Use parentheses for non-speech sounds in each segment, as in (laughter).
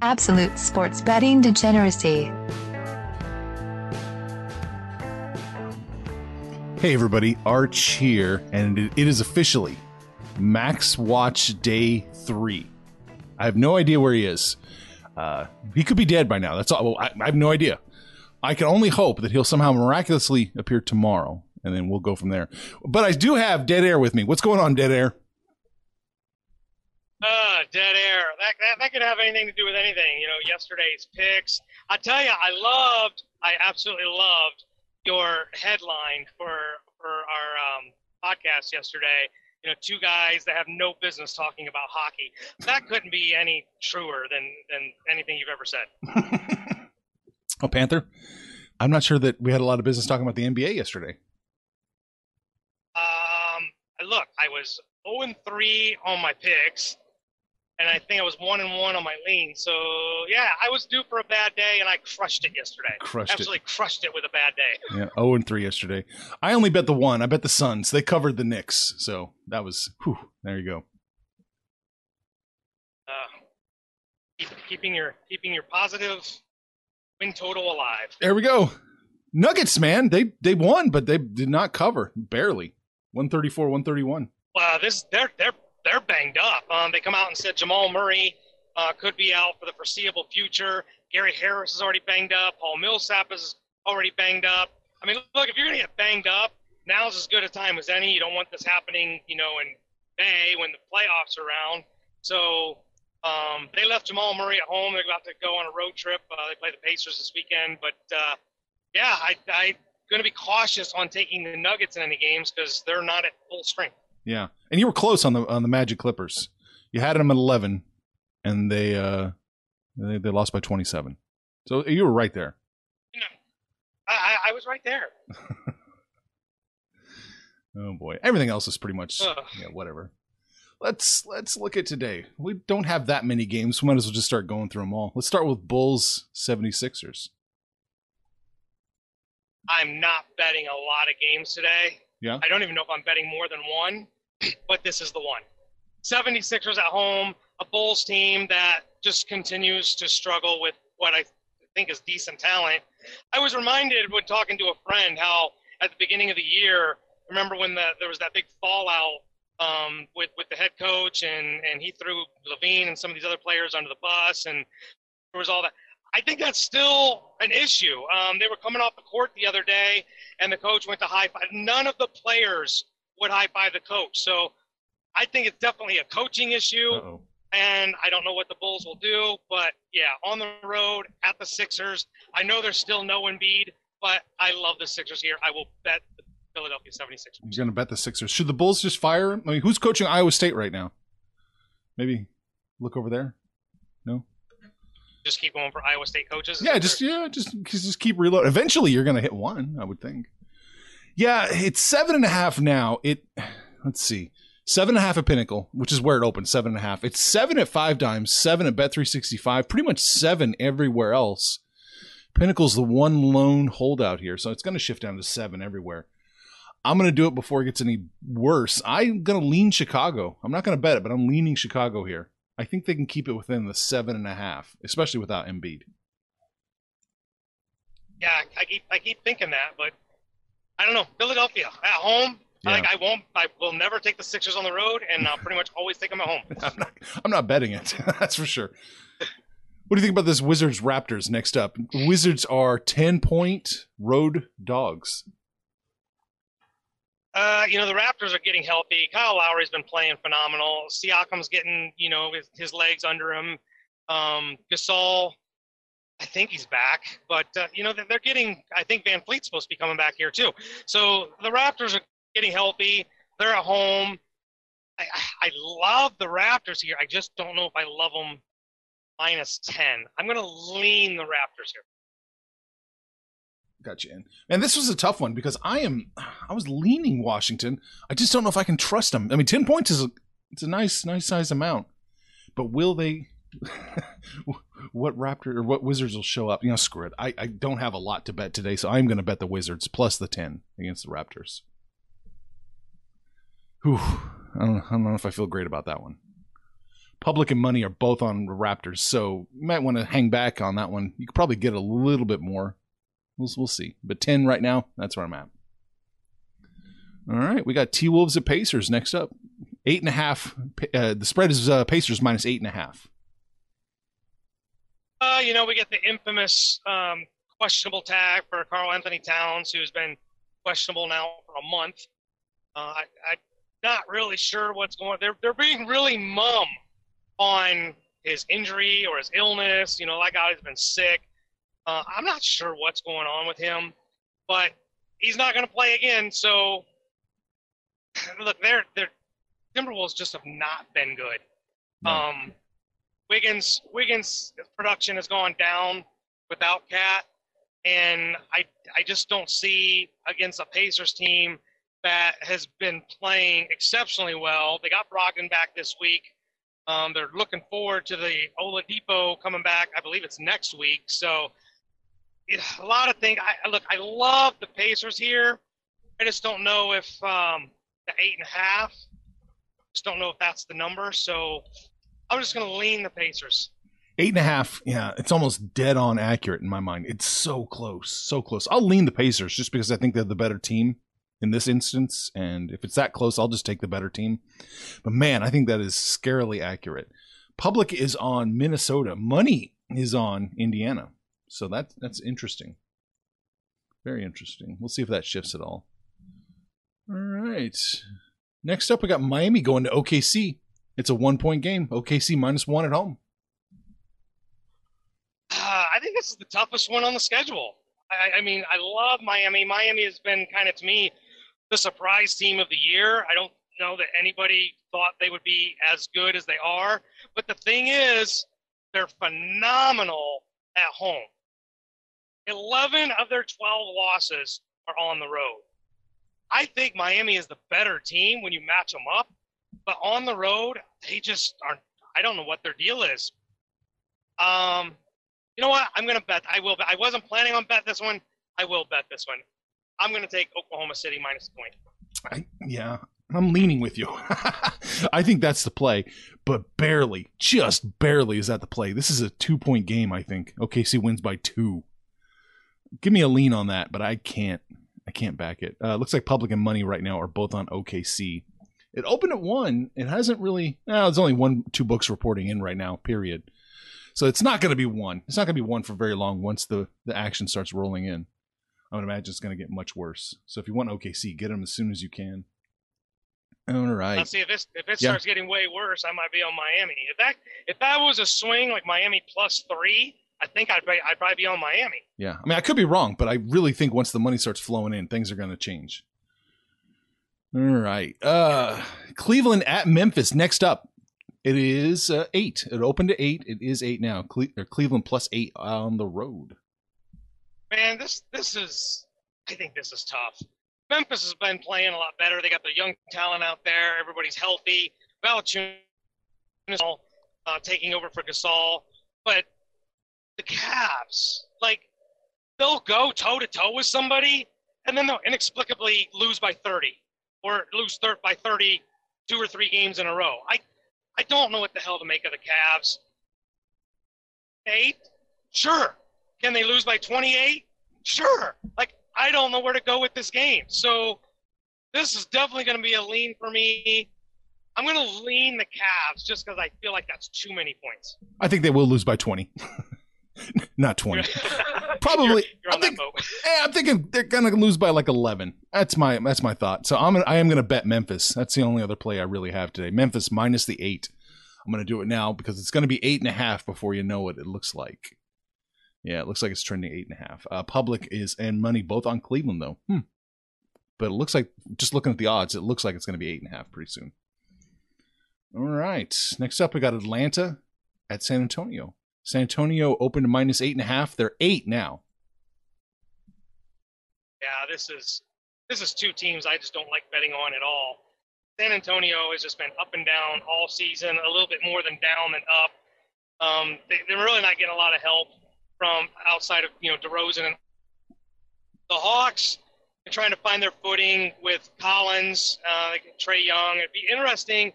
Absolute sports betting degeneracy. Hey everybody, Arch here, and it is officially Max Watch Day 3. I have no idea where he is. Uh, he could be dead by now. That's all. Well, I, I have no idea. I can only hope that he'll somehow miraculously appear tomorrow, and then we'll go from there. But I do have Dead Air with me. What's going on, Dead Air? Uh, dead air. That, that that could have anything to do with anything. You know, yesterday's picks. I tell you, I loved, I absolutely loved your headline for for our um, podcast yesterday. You know, two guys that have no business talking about hockey. That couldn't be any truer than than anything you've ever said. (laughs) Oh, Panther. I'm not sure that we had a lot of business talking about the NBA yesterday. Um, look, I was 0 and 3 on my picks, and I think I was 1 and 1 on my lean. So, yeah, I was due for a bad day, and I crushed it yesterday. Crushed it. Absolutely crushed it with a bad day. Yeah, 0 and 3 yesterday. I only bet the one. I bet the Suns. They covered the Knicks. So that was, whew, there you go. Uh, keep, keeping your keeping your positive win total alive. There we go. Nuggets, man. They they won, but they did not cover. Barely. 134, 131. Uh, this they're they're they're banged up. Um, they come out and said Jamal Murray uh, could be out for the foreseeable future. Gary Harris is already banged up. Paul Millsap is already banged up. I mean, look, if you're gonna get banged up, now's as good a time as any. You don't want this happening, you know, in May when the playoffs are around. So um, they left Jamal Murray at home. They're about to go on a road trip. Uh, they play the Pacers this weekend, but uh, yeah, I, I'm going to be cautious on taking the Nuggets in any games because they're not at full strength. Yeah, and you were close on the on the Magic Clippers. You had them at 11, and they uh they, they lost by 27. So you were right there. I, I, I was right there. (laughs) Oh boy, everything else is pretty much Ugh. yeah whatever. Let's let's look at today. We don't have that many games. We might as well just start going through them all. Let's start with Bulls 76ers. I'm not betting a lot of games today. Yeah. I don't even know if I'm betting more than one, but this is the one. 76ers at home, a Bulls team that just continues to struggle with what I think is decent talent. I was reminded when talking to a friend how at the beginning of the year, remember when the, there was that big fallout um, with with the head coach and and he threw LaVine and some of these other players under the bus and there was all that. I think that's still an issue. Um, they were coming off the court the other day, and the coach went to high five. None of the players would high five the coach. So I think it's definitely a coaching issue. Uh-oh. And I don't know what the Bulls will do, but yeah, on the road at the Sixers. I know there's still no Embiid, but I love the Sixers here. I will bet the Philadelphia 76ers. You're going to bet the Sixers. Should the Bulls just fire him? I mean, who's coaching Iowa State right now? Maybe look over there. No. Just keep going for Iowa State coaches. Yeah, just yeah, just just keep reload. Eventually, you're going to hit one. I would think. Yeah, it's seven and a half now. It. Let's see. Seven and a half at Pinnacle, which is where it opened, seven and a half. It's seven at Five Dimes, seven at Bet365, pretty much seven everywhere else. Pinnacle's the one lone holdout here, so it's going to shift down to seven everywhere. I'm going to do it before it gets any worse. I'm going to lean Chicago. I'm not going to bet it, but I'm leaning Chicago here. I think they can keep it within the seven and a half, especially without Embiid. Yeah, I keep I keep thinking that, but I don't know. Philadelphia at home. Yeah. Like I won't. I will never take the Sixers on the road, and I'll pretty much always take them at home. (laughs) I'm not, I'm not betting it. (laughs) That's for sure. What do you think about this Wizards Raptors next up? Wizards are 10 point road dogs. Uh, you know, the Raptors are getting healthy. Kyle Lowry's been playing phenomenal. Siakam's getting, you know, his, his legs under him. Um, Gasol, I think he's back, but uh, you know they're getting. I think VanVleet's supposed to be coming back here too. So the Raptors are getting healthy. They're at home. I, I love the Raptors here. I just don't know if I love them minus ten. I'm going to lean the Raptors here. Got you in. And this was a tough one because I am I was leaning Washington. I just don't know if I can trust them. I mean, 10 points is a it's a nice nice size amount. But will they (laughs) what Raptor or what Wizards will show up? You know, screw it. I, I don't have a lot to bet today, so I'm going to bet the Wizards plus the 10 against the Raptors. Whew. I don't, I don't know if I feel great about that one. Public and money are both on Raptors, so you might want to hang back on that one. You could probably get a little bit more. We'll, we'll see. But 10 right now, that's where I'm at. All right, we got T Wolves at Pacers next up. Eight and a half. Uh, the spread is uh, Pacers minus eight and a half. Uh, you know, we get the infamous um, questionable tag for Karl-Anthony Towns, who's been questionable now for a month. Uh, I, I'm not really sure what's going on. They're, they're being really mum on his injury or his illness. You know, that guy's been sick. Uh, I'm not sure what's going on with him, but he's not going to play again. So, (sighs) look, they're, they're Timberwolves just have not been good. No. Um, Wiggins Wiggins production has gone down without KAT, and I I just don't see against a Pacers team that has been playing exceptionally well. They got Brogdon back this week. Um, they're looking forward to the Oladipo coming back. I believe it's next week. So it, a lot of things. I look. I love the Pacers here. I just don't know if um, the eight and a half. Just don't know if that's the number. So I'm just going to lean the Pacers. Eight and a half. Yeah, it's almost dead on accurate in my mind. It's so close, so close. I'll lean the Pacers just because I think they're the better team in this instance. And if it's that close, I'll just take the better team. But man, I think that is scarily accurate. Public is on Minnesota. Money is on Indiana. So that that's interesting. Very interesting. We'll see if that shifts at all. All right. Next up, we got Miami going to OKC. It's a one point game. OKC minus one at home. Uh, I think this is the toughest one on the schedule. I, I mean, I love Miami. Miami has been kind of, to me, the surprise team of the year. I don't know that anybody thought they would be as good as they are. But the thing is, they're phenomenal at home. 11 of their 12 losses are on the road. I think Miami is the better team when you match them up, but on the road, they just aren't. I don't know what their deal is. Um, you know what? I'm gonna bet. I will. Bet. I wasn't planning on bet this one. I will bet this one. I'm gonna take Oklahoma City minus point. I, yeah, I'm leaning with you. (laughs) I think that's the play, but barely, just barely is that the play. This is a two point game, I think. OKC wins by two. Give me a lean on that, but I can't. I can't back it. Uh, looks like Public and Money right now are both on OKC. It opened at one. It hasn't really. No, there's only one, two books reporting in right now. Period. So it's not going to be one. It's not going to be one for very long. Once the the action starts rolling in, I would imagine it's going to get much worse. So if you want OKC, get them as soon as you can. All right. Let's see if this if it Yeah. starts getting way worse, I might be on Miami. If that if that was a swing like Miami plus three, I think I'd be- I'd probably be on Miami. Yeah. I mean, I could be wrong, but I really think once the money starts flowing in, things are going to change. All right. Uh Cleveland at Memphis next up. It is uh, 8. It opened to 8. It is 8 now. Cle- Cleveland plus 8 on the road. Man, this this is I think this is tough. Memphis has been playing a lot better. They got the young talent out there. Everybody's healthy. All, uh, taking over for Gasol, but the Cavs, like, they'll go toe to toe with somebody, and then they'll inexplicably lose by 30 or lose thir- by 30 two or three games in a row. I I don't know what the hell to make of the Cavs. Eight, sure. Can they lose by 28? Sure. Like, I don't know where to go with this game. So, this is definitely going to be a lean for me. I'm going to lean the Cavs just because I feel like that's too many points. I think they will lose by 20. (laughs) (laughs) Not 20. (laughs) Probably. You're, you're I'm, think- boat. (laughs) eh, I'm thinking they're gonna lose by like 11. That's my that's my thought. So I'm gonna, I am gonna bet Memphis. That's the only other play I really have today. Memphis minus the eight. I'm gonna do it now because it's gonna be eight and a half before you know what it looks like. Yeah, it looks like it's trending eight and a half. Uh, public is and money both on Cleveland though. Hmm. But it looks like just looking at the odds, it looks like it's gonna be eight and a half pretty soon. All right. Next up, we got Atlanta at San Antonio. San Antonio opened to minus eight and a half. They're eight now. Yeah, this is this is two teams I just don't like betting on at all. San Antonio has just been up and down all season, a little bit more than down than up. Um, they, they're really not getting a lot of help from outside of you know DeRozan and the Hawks. Are trying to find their footing with Collins, uh, Trae Young. It'd be interesting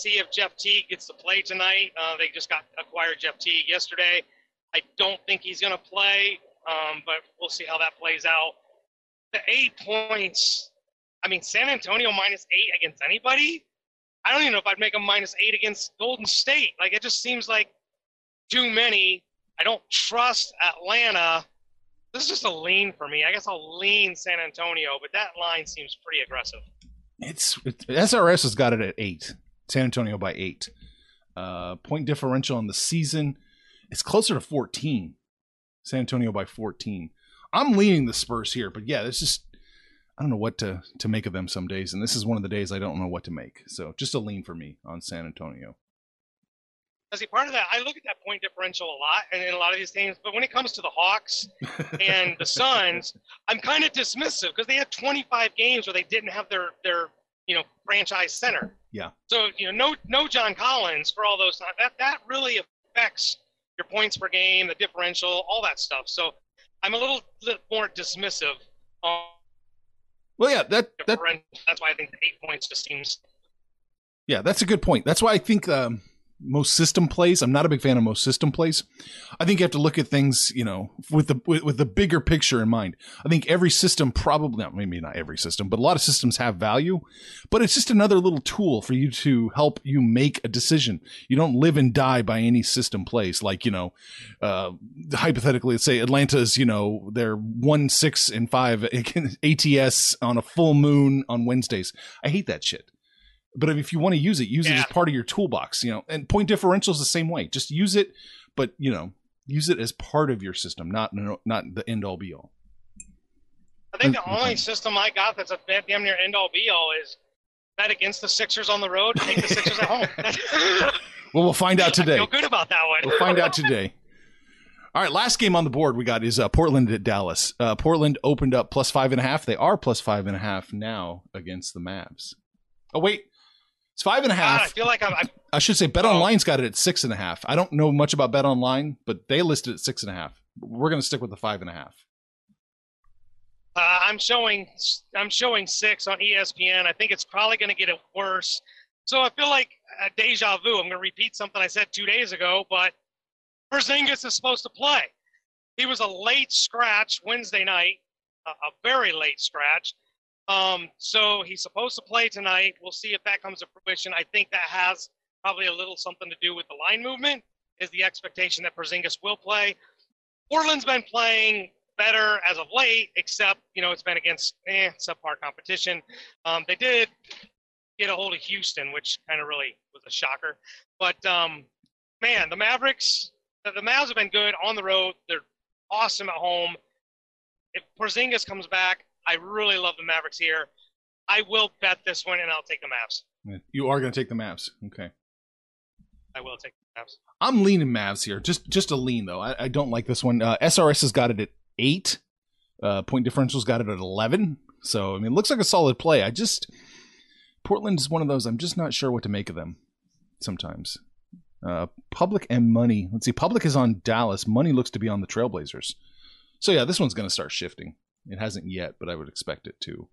see if Jeff Teague gets to play tonight. Uh, they just got acquired Jeff Teague yesterday. I don't think he's going to play, um, but we'll see how that plays out the eight points. I mean, San Antonio minus eight against anybody. I don't even know if I'd make a minus eight against Golden State. Like it just seems like too many. I don't trust Atlanta. This is just a lean for me. I guess I'll lean San Antonio, but that line seems pretty aggressive. It's it, SRS has got it at eight. San Antonio by eight. Uh, point differential on the season, it's closer to fourteen. San Antonio by fourteen. I'm leaning the Spurs here, but yeah, it's just I don't know what to to make of them some days, and this is one of the days I don't know what to make. So just a lean for me on San Antonio. As a part of that, I look at that point differential a lot and in a lot of these teams. But when it comes to the Hawks and the Suns, (laughs) I'm kind of dismissive because they had 25 games where they didn't have their their you know franchise center. Yeah. So you know, no no John Collins for all those times. That that really affects your points per game, the differential, all that stuff. So I'm a little, little more dismissive on Well, yeah, that that. That's why I think the eight points just seems Yeah, that's a good point. That's why I think um, most system plays. I'm not a big fan of most system plays. I think you have to look at things, you know, with the with, with the bigger picture in mind. I think every system probably, not, maybe not every system, but a lot of systems have value. But it's just another little tool for you to help you make a decision. You don't live and die by any system plays. Like you know, uh, hypothetically, let's say Atlanta's, you know, they're one six and five (laughs) ATS on a full moon on Wednesdays. I hate that shit. But if you want to use it, use it as part of your toolbox, you know. And point differential is the same way. Just use it, but you know, use it as part of your system, not not the end all be all. I think the Mhm. only system I got that's a damn near end all be all is bet against the Sixers on the road, take the Sixers at home. (laughs) (laughs) Well, we'll find out I today. feel good about that one. We'll find out today. All right, last game on the board we got is uh, Portland at Dallas. Uh, Portland opened up plus five and a half. They are plus five and a half now against the Mavs. Oh wait, it's five and a God, I feel like I'm, I'm I should say Bet Oh. Online's got it at six and a half. I don't know much about Bet Online, but they listed at six and a half. We're going to stick with the five and a half. Uh, I'm showing I'm showing six on ESPN. I think it's probably going to get it worse. So I feel like a deja vu. I'm going to repeat something I said two days ago, but Porzingis is supposed to play. He was a late scratch Wednesday night, a, a very late scratch. Um, so he's supposed to play tonight. We'll see if that comes to fruition. I think that has probably a little something to do with the line movement. Is the expectation that Porzingis will play? Portland's been playing better as of late, except you know it's been against eh, subpar competition. Um, they did get a hold of Houston, which kind of really was a shocker. But um, man, the Mavericks, the, the Mavs have been good on the road. They're awesome at home. If Porzingis comes back, I really love the Mavericks here. I will bet this one, and I'll take the Mavs. You are going to take the Mavs. Okay. I will take the Mavs. I'm leaning Mavs here. Just just a lean though. I, I don't like this one. Uh, SRS has got it at eight. Uh, point differential's got it at eleven. So I mean, it looks like a solid play. I just Portland is one of those. I'm just not sure what to make of them. Sometimes. Uh, public and money. Let's see. Public is on Dallas. Money looks to be on the Trailblazers. So yeah, this one's going to start shifting. It hasn't yet, but I would expect it to.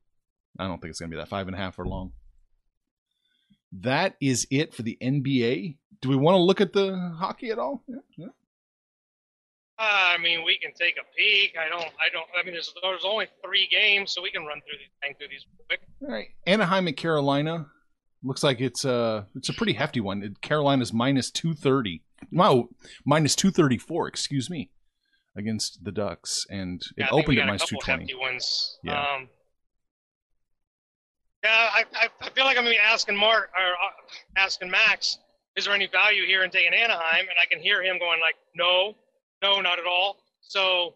I don't think it's going to be that five and a half or long. That is it for the NBA. Do we want to look at the hockey at all? Yeah, yeah. Uh, I mean, we can take a peek. I don't. I don't. I mean, there's there's only three games, so we can run through these, hang through these quick. All right. Anaheim and Carolina. Looks like it's a it's a pretty hefty one. Carolina's minus two thirty. No, minus two thirty four. Excuse me, against the Ducks, and it Yeah, opened at minus two twenty. Yeah. Um, yeah, I, I, feel like I'm gonna be asking Mark or uh, asking Max, is there any value here in taking Anaheim? And I can hear him going like, no, no, not at all. So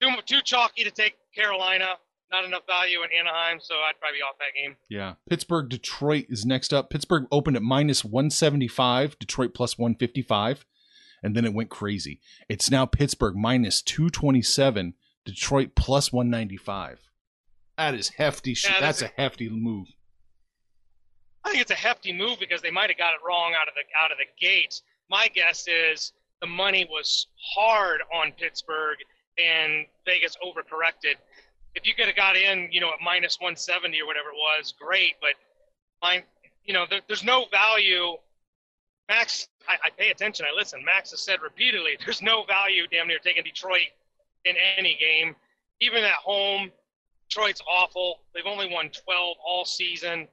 too too chalky to take Carolina. Not enough value in Anaheim, so I'd probably be off that game. Yeah. Pittsburgh Detroit is next up. Pittsburgh opened at minus 175, Detroit plus 155, and then it went crazy. It's now Pittsburgh minus 227, Detroit plus 195. That is hefty. Yeah, that's that's a hefty move. I think it's a hefty move because they might have got it wrong out of the out of the gate. My guess is the money was hard on Pittsburgh and Vegas overcorrected. If you could have got in, you know, at minus 170 or whatever it was, great. But mine, you know, there, there's no value. Max, I, I pay attention. I listen. Max has said repeatedly, (laughs) there's no value, damn near taking Detroit in any game, even at home. Detroit's awful. They've only won 12 all season.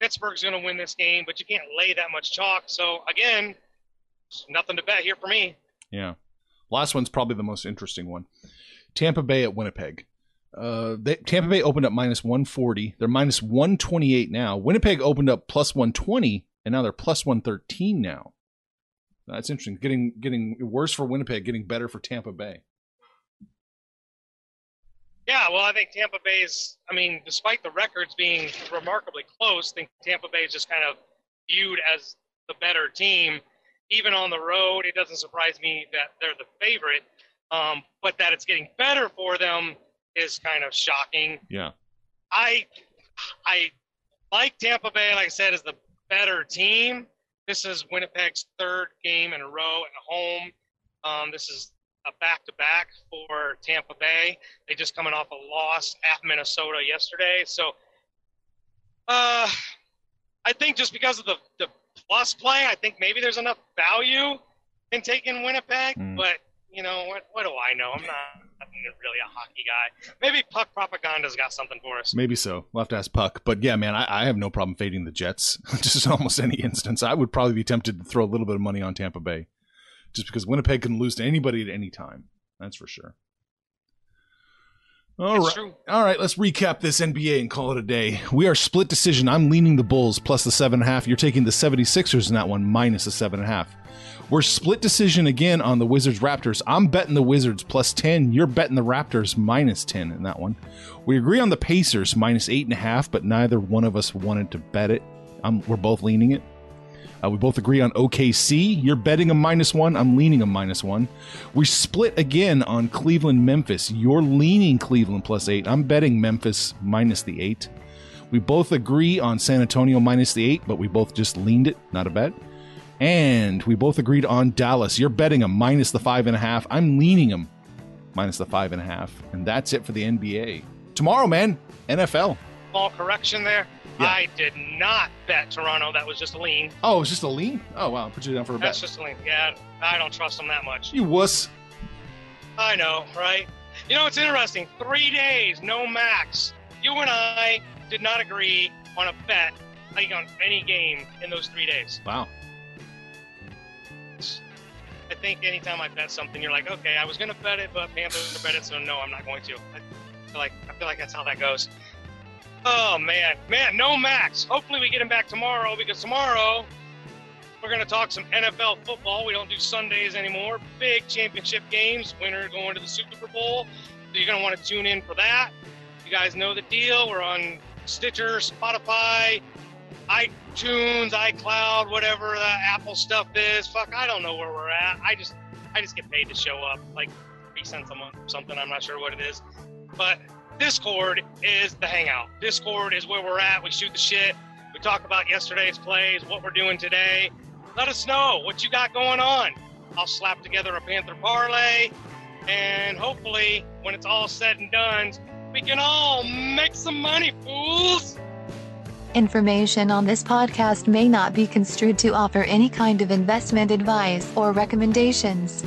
Pittsburgh's going to win this game, but you can't lay that much chalk. So again, nothing to bet here for me. Yeah. Last one's probably the most interesting one. Tampa Bay at Winnipeg. Uh, they, Tampa Bay opened up minus 140. They're minus 128 now. Winnipeg opened up plus 120, and now they're plus 113 now. That's interesting. Getting getting worse for Winnipeg, getting better for Tampa Bay. Yeah, well, I think Tampa Bay's. I mean, despite the records being remarkably close, I think Tampa Bay is just kind of viewed as the better team. Even on the road, it doesn't surprise me that they're the favorite. Um, but that it's getting better for them is kind of shocking. Yeah. I I like Tampa Bay, like I said, is the better team. This is Winnipeg's third game in a row at home. Um, this is a back-to-back for Tampa Bay. They just coming off a loss at Minnesota yesterday. So uh, I think just because of the, the plus play, I think maybe there's enough value in taking Winnipeg. Mm. But you know what? What do I know? I'm not really a hockey guy. Maybe Puck Propaganda's got something for us. Maybe so. We'll have to ask Puck. But yeah, man, I, I have no problem fading the Jets. (laughs) Just in almost any instance. I would probably be tempted to throw a little bit of money on Tampa Bay. Just because Winnipeg can lose to anybody at any time. That's for sure. All It's right. true. All right, let's recap this NBA and call it a day. We are split decision. I'm leaning the Bulls plus the seven and a half. You're taking the 76ers in that one minus the seven and a half. We're split decision again on the Wizards Raptors. I'm betting the Wizards plus 10. You're betting the Raptors minus 10 in that one. We agree on the Pacers minus eight and a half, but neither one of us wanted to bet it. I'm, we're both leaning it. Uh, we both agree on OKC. You're betting a minus one. I'm leaning a minus one. We split again on Cleveland Memphis. You're leaning Cleveland plus eight. I'm betting Memphis minus the eight. We both agree on San Antonio minus the eight, but we both just leaned it, not a bet. And we both agreed on Dallas. You're betting them minus the five and a half. I'm leaning them minus the five and a half. And that's it for the NBA. Tomorrow, man, NFL. Small correction there. Yeah. I did not bet Toronto. That was just a lean. Oh, it's just a lean? Oh, wow. Put you down for a That's bet. just a lean. Yeah, I don't trust them that much. You wuss. I know, right? You know, it's interesting. Three days, no max. You and I did not agree on a bet like on any game in those three days. Wow. I think anytime I bet something, you're like, okay, I was gonna bet it, but Panthers bet it, so no, I'm not going to. I feel like I feel like that's how that goes. Oh man, man, no max. Hopefully we get him back tomorrow because tomorrow we're gonna talk some NFL football. We don't do Sundays anymore. Big championship games. Winner going to the Super Bowl. So you're gonna want to tune in for that. You guys know the deal. We're on Stitcher, Spotify, iTunes, iCloud, whatever the Apple stuff is. Fuck, I don't know where we're at. I just, I just get paid to show up, like three cents a month something. I'm not sure what it is, but Discord is the hangout. Discord is where we're at. We shoot the shit. We talk about yesterday's plays, what we're doing today. Let us know what you got going on. I'll slap together a Panther parlay, and hopefully, when it's all said and done, we can all make some money, fools. Information on this podcast may not be construed to offer any kind of investment advice or recommendations.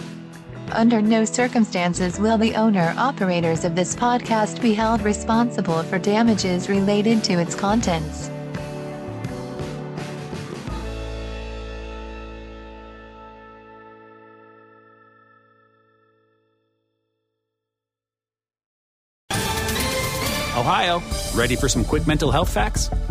Under no circumstances will the owner operators of this podcast be held responsible for damages related to its contents. Ohio, ready for some quick mental health facts?